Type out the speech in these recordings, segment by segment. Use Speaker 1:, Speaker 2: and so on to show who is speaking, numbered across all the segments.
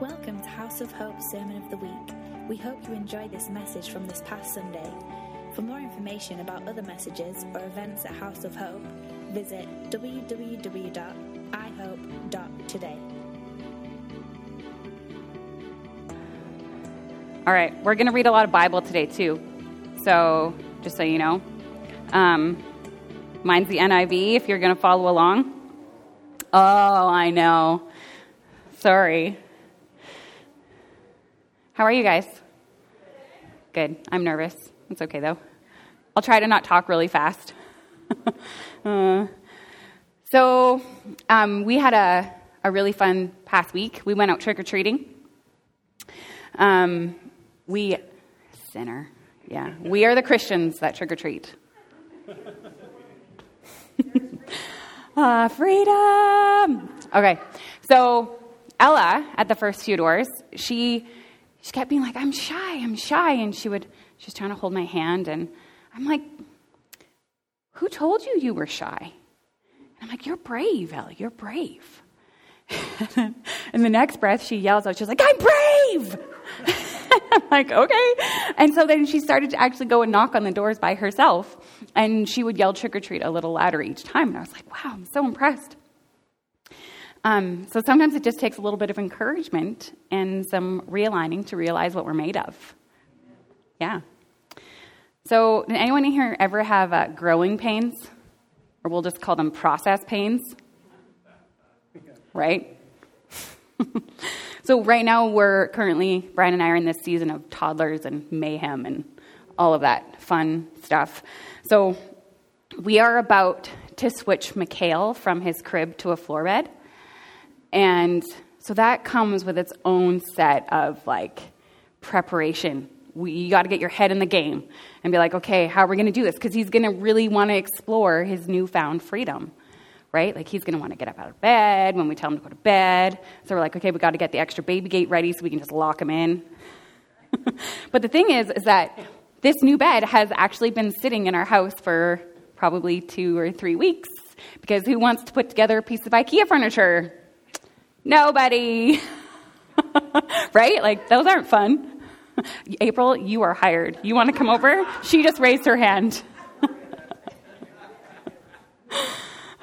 Speaker 1: Welcome to House of Hope Sermon of the Week. We hope you enjoy this message from this past Sunday. For more information about other messages or events at House of Hope, visit www.ihope.today.
Speaker 2: All right, we're going to read a lot of Bible today, too. So, just so you know, um, mine's the NIV if you're going to follow along. Oh, I know. Sorry. How are you guys? Good. I'm nervous. It's okay, though. I'll try to not talk really fast. uh, so, um, we had a, a really fun past week. We went out trick or treating. Um, we, sinner, yeah, we are the Christians that trick or treat. uh, freedom. Okay, so Ella at the first few doors, she she kept being like, "I'm shy, I'm shy," and she would she was trying to hold my hand, and I'm like, "Who told you you were shy?" And I'm like, "You're brave, Ellie, You're brave." and the next breath, she yells out, she's like, I'm brave! I'm like, okay. And so then she started to actually go and knock on the doors by herself. And she would yell trick or treat a little louder each time. And I was like, wow, I'm so impressed. Um, so sometimes it just takes a little bit of encouragement and some realigning to realize what we're made of. Yeah. So, did anyone in here ever have uh, growing pains? Or we'll just call them process pains? right? so, right now, we're currently, Brian and I are in this season of toddlers and mayhem and all of that fun stuff. So, we are about to switch Mikhail from his crib to a floor bed. And so that comes with its own set of like preparation. We, you got to get your head in the game and be like, okay, how are we going to do this? Because he's going to really want to explore his newfound freedom right? Like he's going to want to get up out of bed when we tell him to go to bed. So we're like, okay, we got to get the extra baby gate ready so we can just lock him in. but the thing is, is that this new bed has actually been sitting in our house for probably two or three weeks because who wants to put together a piece of IKEA furniture? Nobody. right? Like those aren't fun. April, you are hired. You want to come over? She just raised her hand.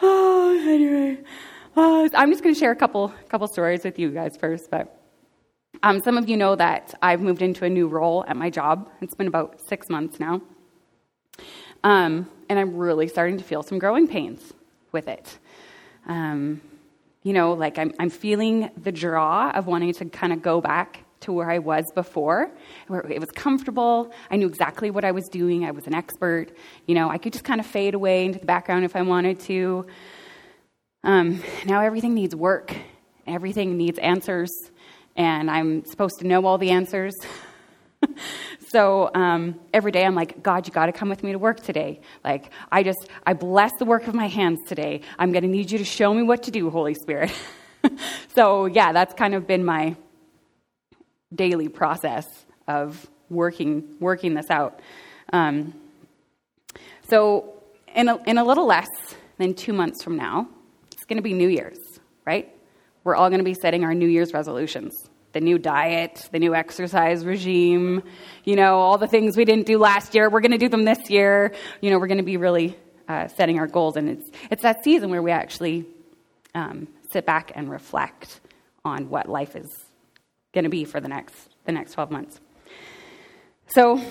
Speaker 2: oh, anyway, uh, I'm just going to share a couple couple stories with you guys first. But um, some of you know that I've moved into a new role at my job. It's been about six months now, um, and I'm really starting to feel some growing pains with it. Um, you know, like I'm, I'm feeling the draw of wanting to kind of go back to where I was before, where it was comfortable. I knew exactly what I was doing. I was an expert. You know, I could just kind of fade away into the background if I wanted to. Um, now everything needs work, everything needs answers, and I'm supposed to know all the answers. so um, every day I'm like, God, you got to come with me to work today. Like, I just, I bless the work of my hands today. I'm going to need you to show me what to do, Holy Spirit. so, yeah, that's kind of been my daily process of working working this out. Um, so, in a, in a little less than two months from now, it's going to be New Year's, right? We're all going to be setting our New Year's resolutions. The new diet, the new exercise regime, you know, all the things we didn't do last year, we're going to do them this year. You know, we're going to be really uh, setting our goals. And it's, it's that season where we actually um, sit back and reflect on what life is going to be for the next the next 12 months. So,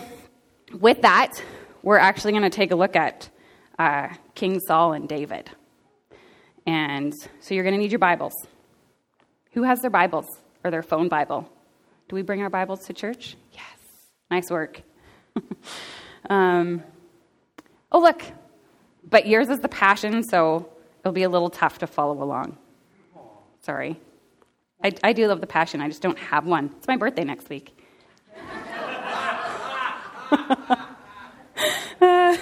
Speaker 2: with that, we're actually going to take a look at uh, King Saul and David. And so, you're going to need your Bibles. Who has their Bibles or their phone Bible? Do we bring our Bibles to church? Yes. Nice work. um, oh, look. But yours is the Passion, so it'll be a little tough to follow along. Sorry. I, I do love the passion. I just don't have one. It's my birthday next week. uh,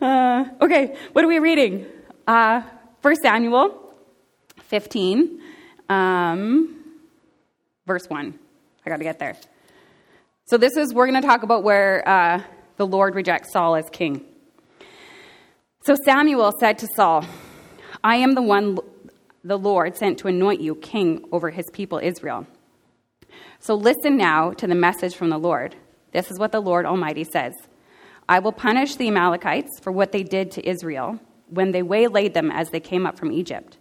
Speaker 2: uh, okay, what are we reading? Uh, 1 Samuel 15, um, verse 1. I got to get there. So, this is, we're going to talk about where uh, the Lord rejects Saul as king. So, Samuel said to Saul, I am the one the Lord sent to anoint you king over his people Israel. So listen now to the message from the Lord. This is what the Lord Almighty says I will punish the Amalekites for what they did to Israel when they waylaid them as they came up from Egypt.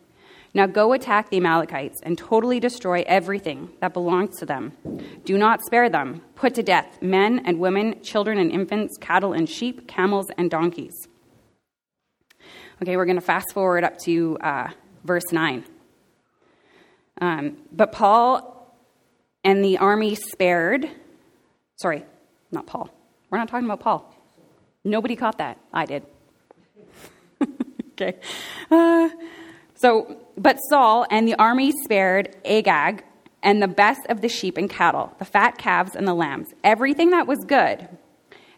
Speaker 2: Now go attack the Amalekites and totally destroy everything that belongs to them. Do not spare them. Put to death men and women, children and infants, cattle and sheep, camels and donkeys. Okay, we're going to fast forward up to uh, verse 9. Um, but Paul and the army spared, sorry, not Paul. We're not talking about Paul. Nobody caught that. I did. okay. Uh, so, but Saul and the army spared Agag and the best of the sheep and cattle, the fat calves and the lambs, everything that was good.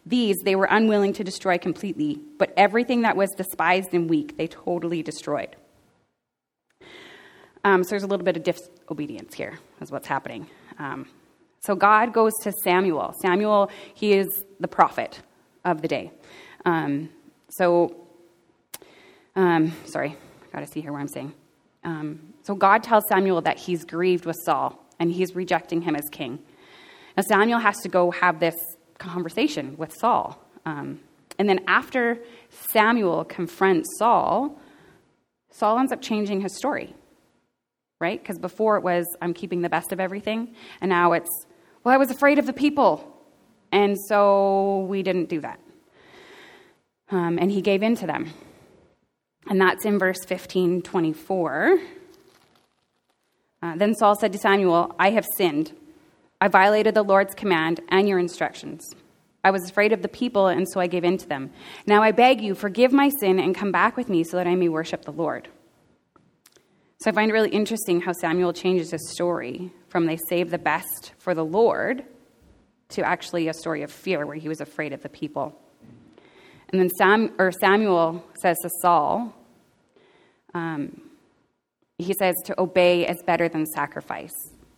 Speaker 2: These they were unwilling to destroy completely, but everything that was despised and weak they totally destroyed. Um, so there's a little bit of disobedience here, is what's happening. Um, so God goes to Samuel. Samuel, he is the prophet of the day. Um, so, um, sorry, got to see here where I'm saying. Um, so God tells Samuel that he's grieved with Saul and he's rejecting him as king. Now Samuel has to go have this conversation with Saul. Um, and then after Samuel confronts Saul, Saul ends up changing his story, right? Because before it was, I'm keeping the best of everything. And now it's, well, I was afraid of the people. And so we didn't do that. Um, and he gave in to them. And that's in verse 15 24. Uh, then Saul said to Samuel, I have sinned. I violated the Lord's command and your instructions. I was afraid of the people, and so I gave in to them. Now I beg you, forgive my sin and come back with me so that I may worship the Lord. So I find it really interesting how Samuel changes his story from they save the best for the Lord to actually a story of fear where he was afraid of the people. And then Sam, or Samuel says to Saul, um, he says to obey is better than sacrifice.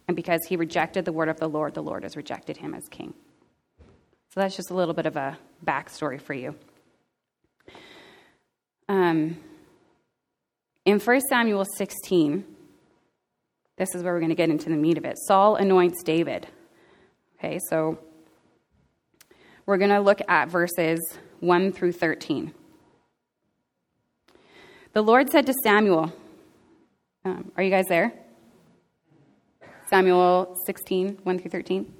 Speaker 2: And because he rejected the word of the Lord, the Lord has rejected him as king. So that's just a little bit of a backstory for you. Um, in 1 Samuel 16, this is where we're going to get into the meat of it. Saul anoints David. Okay, so we're going to look at verses 1 through 13. The Lord said to Samuel, um, Are you guys there? Samuel 16, 1 through 13.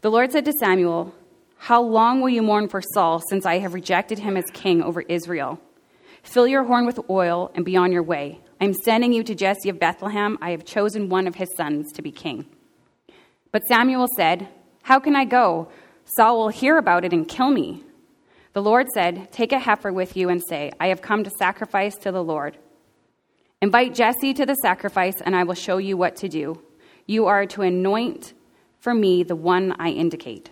Speaker 2: The Lord said to Samuel, How long will you mourn for Saul, since I have rejected him as king over Israel? Fill your horn with oil and be on your way. I am sending you to Jesse of Bethlehem. I have chosen one of his sons to be king. But Samuel said, How can I go? Saul will hear about it and kill me. The Lord said, Take a heifer with you and say, I have come to sacrifice to the Lord. Invite Jesse to the sacrifice, and I will show you what to do. You are to anoint for me the one I indicate.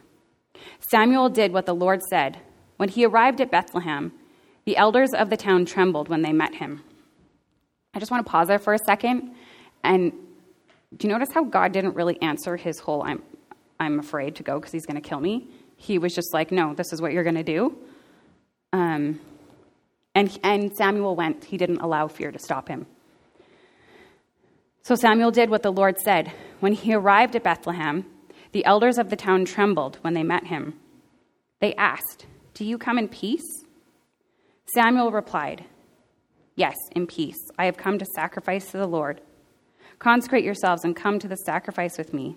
Speaker 2: Samuel did what the Lord said. When he arrived at Bethlehem, the elders of the town trembled when they met him. I just want to pause there for a second. And do you notice how God didn't really answer his whole I'm I'm afraid to go because he's going to kill me. He was just like, no, this is what you're going to do. Um, and, and Samuel went. He didn't allow fear to stop him. So Samuel did what the Lord said. When he arrived at Bethlehem, the elders of the town trembled when they met him. They asked, Do you come in peace? Samuel replied, Yes, in peace. I have come to sacrifice to the Lord. Consecrate yourselves and come to the sacrifice with me.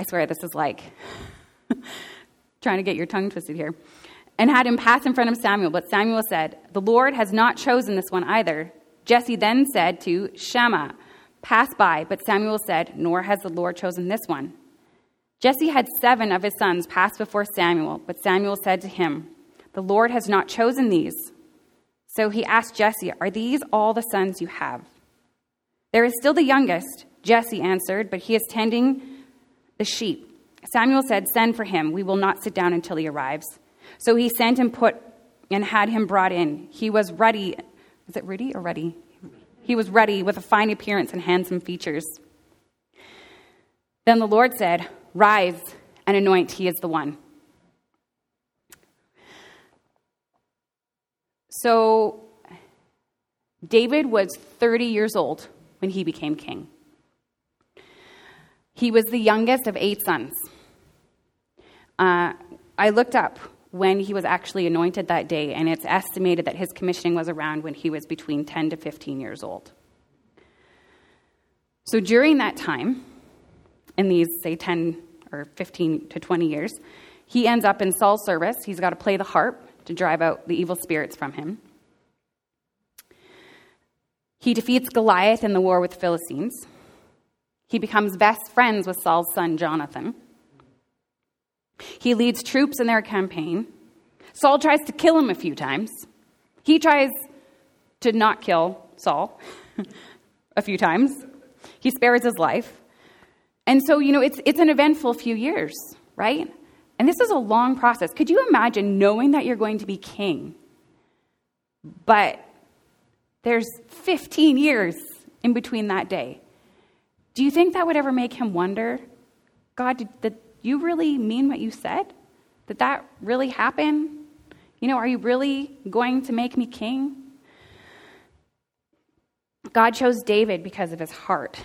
Speaker 2: I swear this is like trying to get your tongue twisted here. And had him pass in front of Samuel. But Samuel said, The Lord has not chosen this one either. Jesse then said to Shammah, Pass by. But Samuel said, Nor has the Lord chosen this one. Jesse had seven of his sons pass before Samuel, but Samuel said to him, The Lord has not chosen these. So he asked Jesse, Are these all the sons you have? There is still the youngest, Jesse answered, but he is tending the sheep. Samuel said, Send for him. We will not sit down until he arrives. So he sent and put and had him brought in. He was ruddy. Is it ruddy or ruddy? He was ruddy with a fine appearance and handsome features. Then the Lord said, Rise and anoint, he is the one. So David was 30 years old when he became king. He was the youngest of eight sons. Uh, I looked up when he was actually anointed that day, and it's estimated that his commissioning was around when he was between 10 to 15 years old. So during that time, in these, say, 10 or 15 to 20 years, he ends up in Saul's service. He's got to play the harp to drive out the evil spirits from him. He defeats Goliath in the war with the Philistines. He becomes best friends with Saul's son, Jonathan. He leads troops in their campaign. Saul tries to kill him a few times. He tries to not kill Saul a few times. He spares his life. And so, you know, it's, it's an eventful few years, right? And this is a long process. Could you imagine knowing that you're going to be king, but there's 15 years in between that day? Do you think that would ever make him wonder, God, did, did you really mean what you said? Did that really happen? You know, are you really going to make me king? God chose David because of his heart.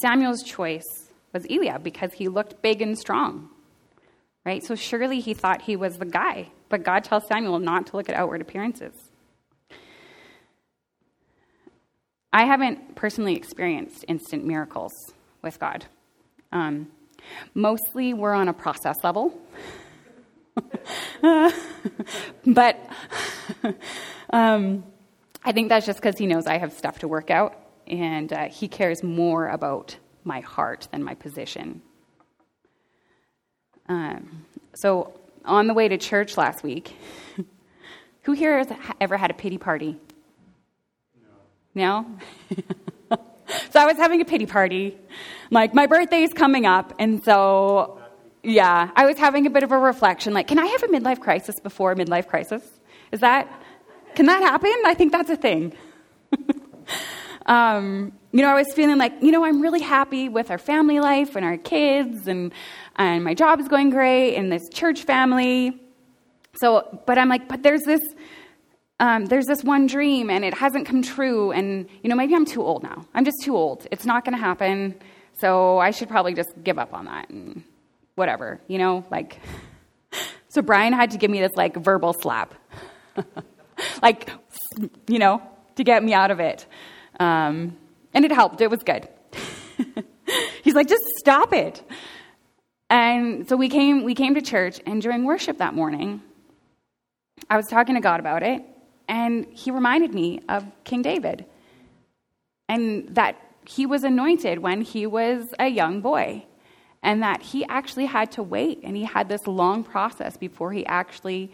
Speaker 2: Samuel's choice was Eliab because he looked big and strong. Right? So surely he thought he was the guy. But God tells Samuel not to look at outward appearances. I haven't personally experienced instant miracles with God. Um, mostly we're on a process level. but um, I think that's just because he knows I have stuff to work out, and uh, he cares more about my heart than my position. Um, so, on the way to church last week, who here has ever had a pity party? No? so I was having a pity party. Like, my birthday is coming up, and so, yeah, I was having a bit of a reflection. Like, can I have a midlife crisis before a midlife crisis? Is that, can that happen? I think that's a thing. um, you know, I was feeling like, you know, I'm really happy with our family life and our kids, and, and my job is going great, and this church family. So, but I'm like, but there's this um, there's this one dream and it hasn't come true. And, you know, maybe I'm too old now. I'm just too old. It's not going to happen. So I should probably just give up on that and whatever, you know, like. So Brian had to give me this like verbal slap, like, you know, to get me out of it. Um, and it helped. It was good. He's like, just stop it. And so we came, we came to church, and during worship that morning, I was talking to God about it, and he reminded me of King David and that he was anointed when he was a young boy and that he actually had to wait and he had this long process before he actually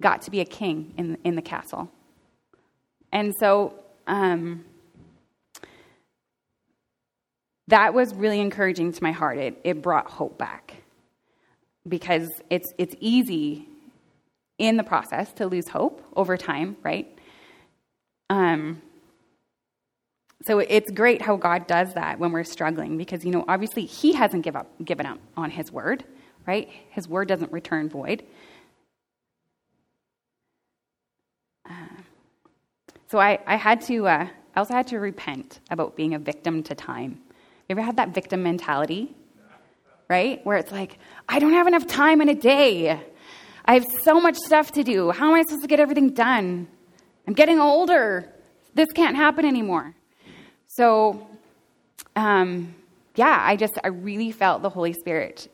Speaker 2: got to be a king in, in the castle. And so um, that was really encouraging to my heart. It, it brought hope back because it's, it's easy in the process to lose hope over time, right? Um, so it's great how God does that when we're struggling because, you know, obviously He hasn't give up, given up on His word, right? His word doesn't return void. Uh, so I, I had to, uh, I also had to repent about being a victim to time. You ever had that victim mentality? Right? Where it's like, I don't have enough time in a day. I have so much stuff to do. How am I supposed to get everything done? I'm getting older. This can't happen anymore. So, um, yeah, I just, I really felt the Holy Spirit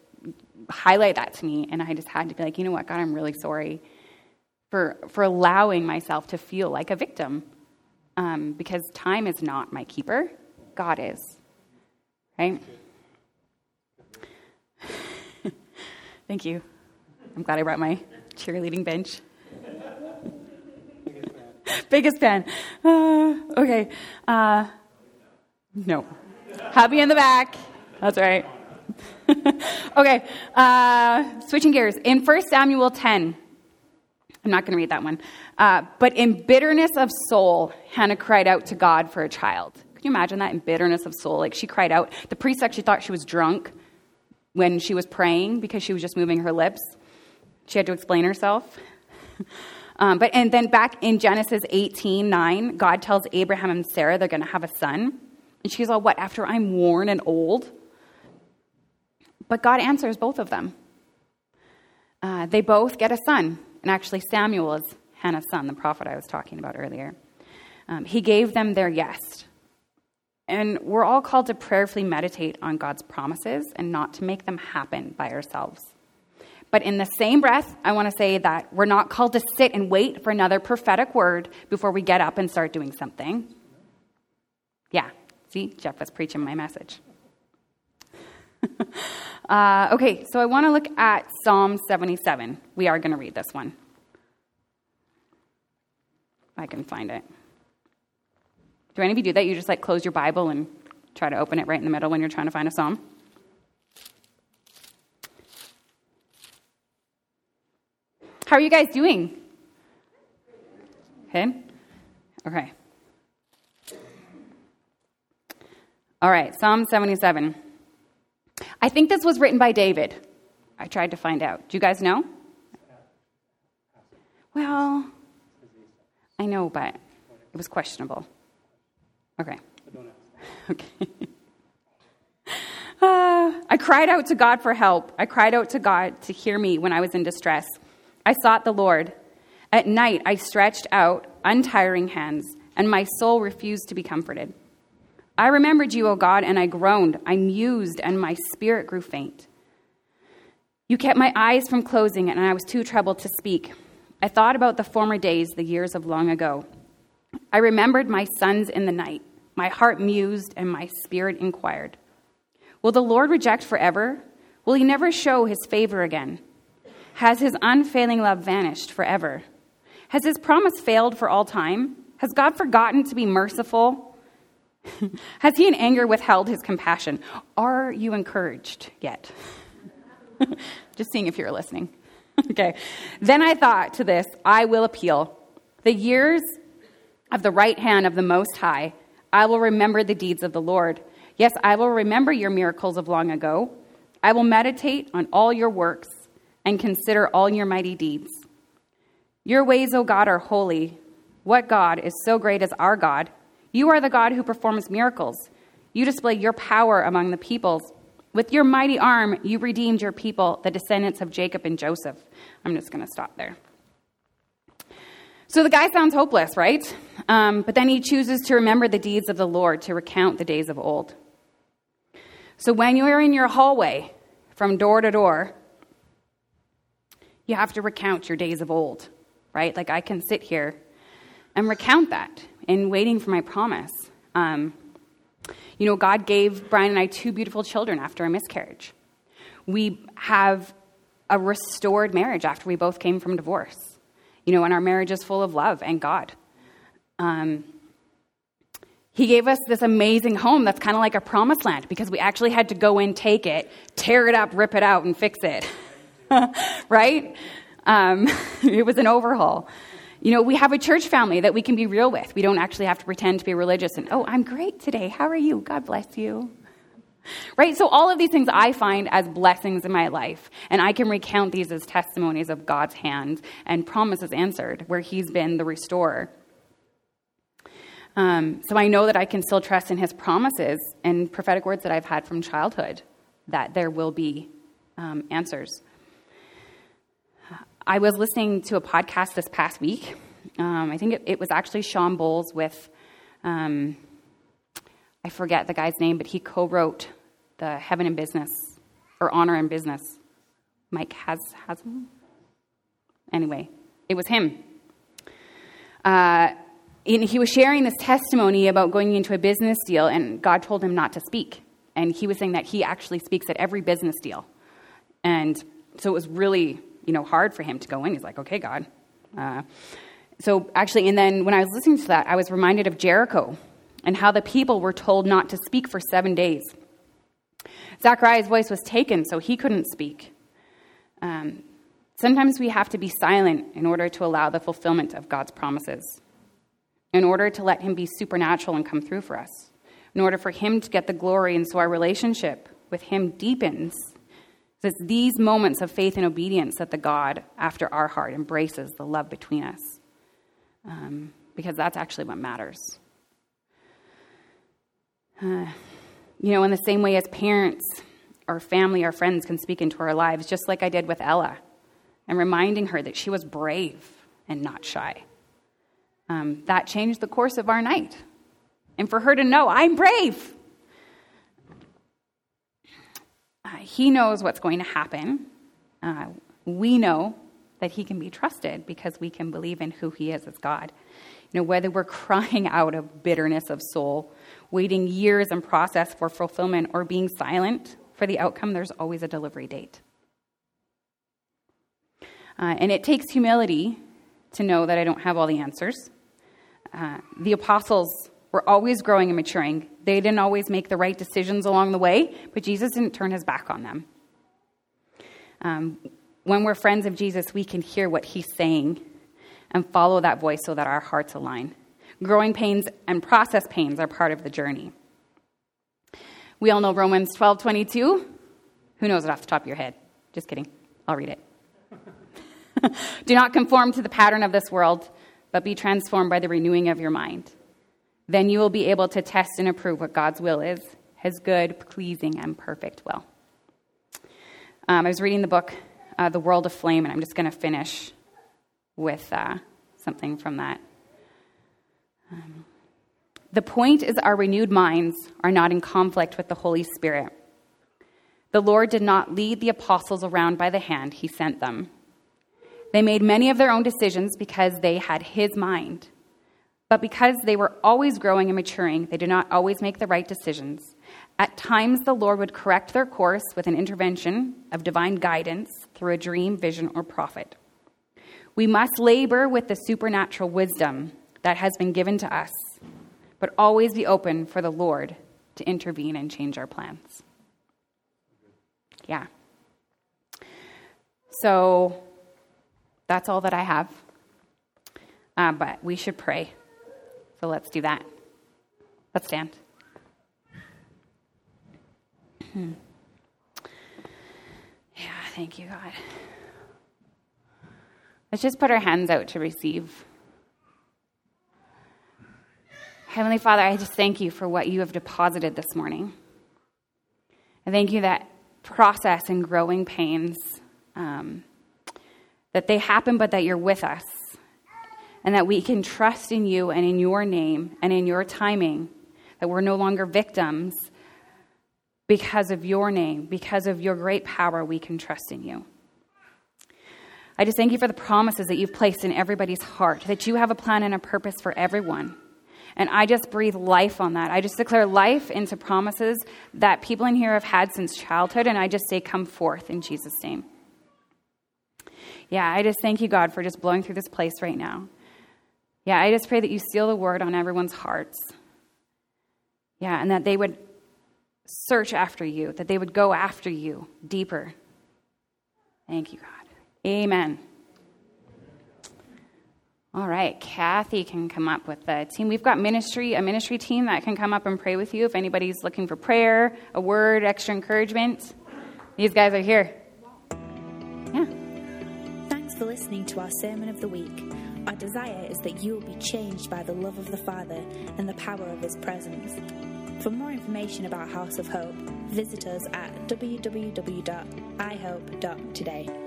Speaker 2: highlight that to me. And I just had to be like, you know what, God, I'm really sorry for, for allowing myself to feel like a victim. Um, because time is not my keeper, God is. Right? Thank you. I'm glad I brought my cheerleading bench. Biggest fan. Uh, okay. Uh, no. Happy in the back. That's right. okay. Uh, switching gears. In 1 Samuel 10, I'm not going to read that one. Uh, but in bitterness of soul, Hannah cried out to God for a child. Can you imagine that? In bitterness of soul. Like she cried out. The priest actually thought she was drunk when she was praying because she was just moving her lips. She had to explain herself. um, but and then back in Genesis 18 9, God tells Abraham and Sarah they're going to have a son. And she's all, What, after I'm worn and old? But God answers both of them. Uh, they both get a son. And actually, Samuel is Hannah's son, the prophet I was talking about earlier. Um, he gave them their yes. And we're all called to prayerfully meditate on God's promises and not to make them happen by ourselves. But in the same breath, I want to say that we're not called to sit and wait for another prophetic word before we get up and start doing something. Yeah, see, Jeff was preaching my message. uh, okay, so I want to look at Psalm 77. We are going to read this one. I can find it. Do any of you do that? You just like close your Bible and try to open it right in the middle when you're trying to find a psalm? How are you guys doing? Okay? Okay. All right, Psalm 77. I think this was written by David. I tried to find out. Do you guys know? Well, I know, but it was questionable. Okay. Okay. Uh, I cried out to God for help. I cried out to God to hear me when I was in distress. I sought the Lord. At night, I stretched out untiring hands, and my soul refused to be comforted. I remembered you, O God, and I groaned. I mused, and my spirit grew faint. You kept my eyes from closing, and I was too troubled to speak. I thought about the former days, the years of long ago. I remembered my sons in the night. My heart mused, and my spirit inquired Will the Lord reject forever? Will he never show his favor again? Has his unfailing love vanished forever? Has his promise failed for all time? Has God forgotten to be merciful? Has he in anger withheld his compassion? Are you encouraged yet? Just seeing if you're listening. okay. Then I thought to this I will appeal. The years of the right hand of the Most High, I will remember the deeds of the Lord. Yes, I will remember your miracles of long ago. I will meditate on all your works and consider all your mighty deeds. Your ways, O God, are holy. What God is so great as our God? You are the God who performs miracles. You display your power among the peoples. With your mighty arm, you redeemed your people, the descendants of Jacob and Joseph. I'm just going to stop there. So the guy sounds hopeless, right? Um, but then he chooses to remember the deeds of the Lord, to recount the days of old. So when you're in your hallway from door to door, you have to recount your days of old, right? Like I can sit here and recount that in waiting for my promise. Um, you know, God gave Brian and I two beautiful children after a miscarriage. We have a restored marriage after we both came from divorce. You know, and our marriage is full of love and God. Um, he gave us this amazing home that's kind of like a promised land because we actually had to go in, take it, tear it up, rip it out, and fix it. right? Um, it was an overhaul. You know, we have a church family that we can be real with. We don't actually have to pretend to be religious and, oh, I'm great today. How are you? God bless you. Right? So, all of these things I find as blessings in my life. And I can recount these as testimonies of God's hand and promises answered, where He's been the restorer. Um, so, I know that I can still trust in His promises and prophetic words that I've had from childhood that there will be um, answers. I was listening to a podcast this past week. Um, I think it, it, was actually Shawn Bolz with, um, I forget the guy's name, but he co wrote the Heaven in Business or Honor in Business. Mike has, has Anyway, it was him. Uh, and he was sharing this testimony about going into a business deal, and God told him not to speak. And he was saying that he actually speaks at every business deal. And so it was really you know, hard for him to go in. He's like, okay, God. Uh, so actually, and then when I was listening to that, I was reminded of Jericho and how the people were told not to speak for seven days. Zachariah's voice was taken, so he couldn't speak. Um, sometimes we have to be silent in order to allow the fulfillment of God's promises, in order to let Him be supernatural and come through for us, in order for Him to get the glory, and so our relationship with Him deepens. It's these moments of faith and obedience that the God after our heart embraces the love between us, um, because that's actually what matters. Uh, you know, in the same way as parents or family or friends can speak into our lives, just like I did with Ella, and reminding her that she was brave and not shy. Um, that changed the course of our night. And for her to know, I'm brave. Uh, he knows what's going to happen. Uh, we know that he can be trusted because we can believe in who he is as God. You know, whether we're crying out of bitterness of soul waiting years in process for fulfillment, or being silent for the outcome, there's always a delivery date. Uh, and it takes humility to know that I don't have all the answers. Uh, the apostles were always growing and maturing. They didn't always make the right decisions along the way, but Jesus didn't turn his back on them. Um, when we're friends of Jesus, we can hear what he's saying and follow that voice so that our hearts align. Growing pains and process pains are part of the journey. We all know Romans 12 22. Who knows it off the top of your head? Just kidding. I'll read it. Do not conform to the pattern of this world, but be transformed by the renewing of your mind. Then you will be able to test and approve what God's will is, his good, pleasing, and perfect will. Um, I was reading the book, uh, The World of Flame, and I'm just going to finish with uh, something from that. Um, the point is, our renewed minds are not in conflict with the Holy Spirit. The Lord did not lead the apostles around by the hand, He sent them. They made many of their own decisions because they had His mind. But because they were always growing and maturing, they did not always make the right decisions. At times, the Lord would correct their course with an intervention of divine guidance through a dream, vision, or prophet. We must labor with the supernatural wisdom that has been given to us, but always be open for the Lord to intervene and change our plans. Yeah. So that's all that I have. Uh, but we should pray. So let's do that. Let's stand. Yeah, thank you, God. Let's just put our hands out to receive. Heavenly Father, I just thank you for what you have deposited this morning. I thank you that process and growing pains, um, that they happen, but that you're with us, and that we can trust in you and in your name and in your timing, that we're no longer victims because of your name, because of your great power, we can trust in you. I just thank you for the promises that you've placed in everybody's heart, that you have a plan and a purpose for everyone. And I just breathe life on that. I just declare life into promises that people in here have had since childhood, and I just say, come forth in Jesus' name. Yeah, I just thank you, God, for just blowing through this place right now. Yeah, I just pray that you seal the word on everyone's hearts. Yeah, and that they would search after you, that they would go after you deeper. Thank you, God. Amen. All right, Kathy can come up with the team. We've got ministry, a ministry team that can come up and pray with you if anybody's looking for prayer, a word, extra encouragement. These guys are here. Yeah.
Speaker 1: Thanks for listening to our Sermon of the Week. Our desire is that you will be changed by the love of the Father and the power of His presence. For more information about House of Hope, visit us at www.ihope.today.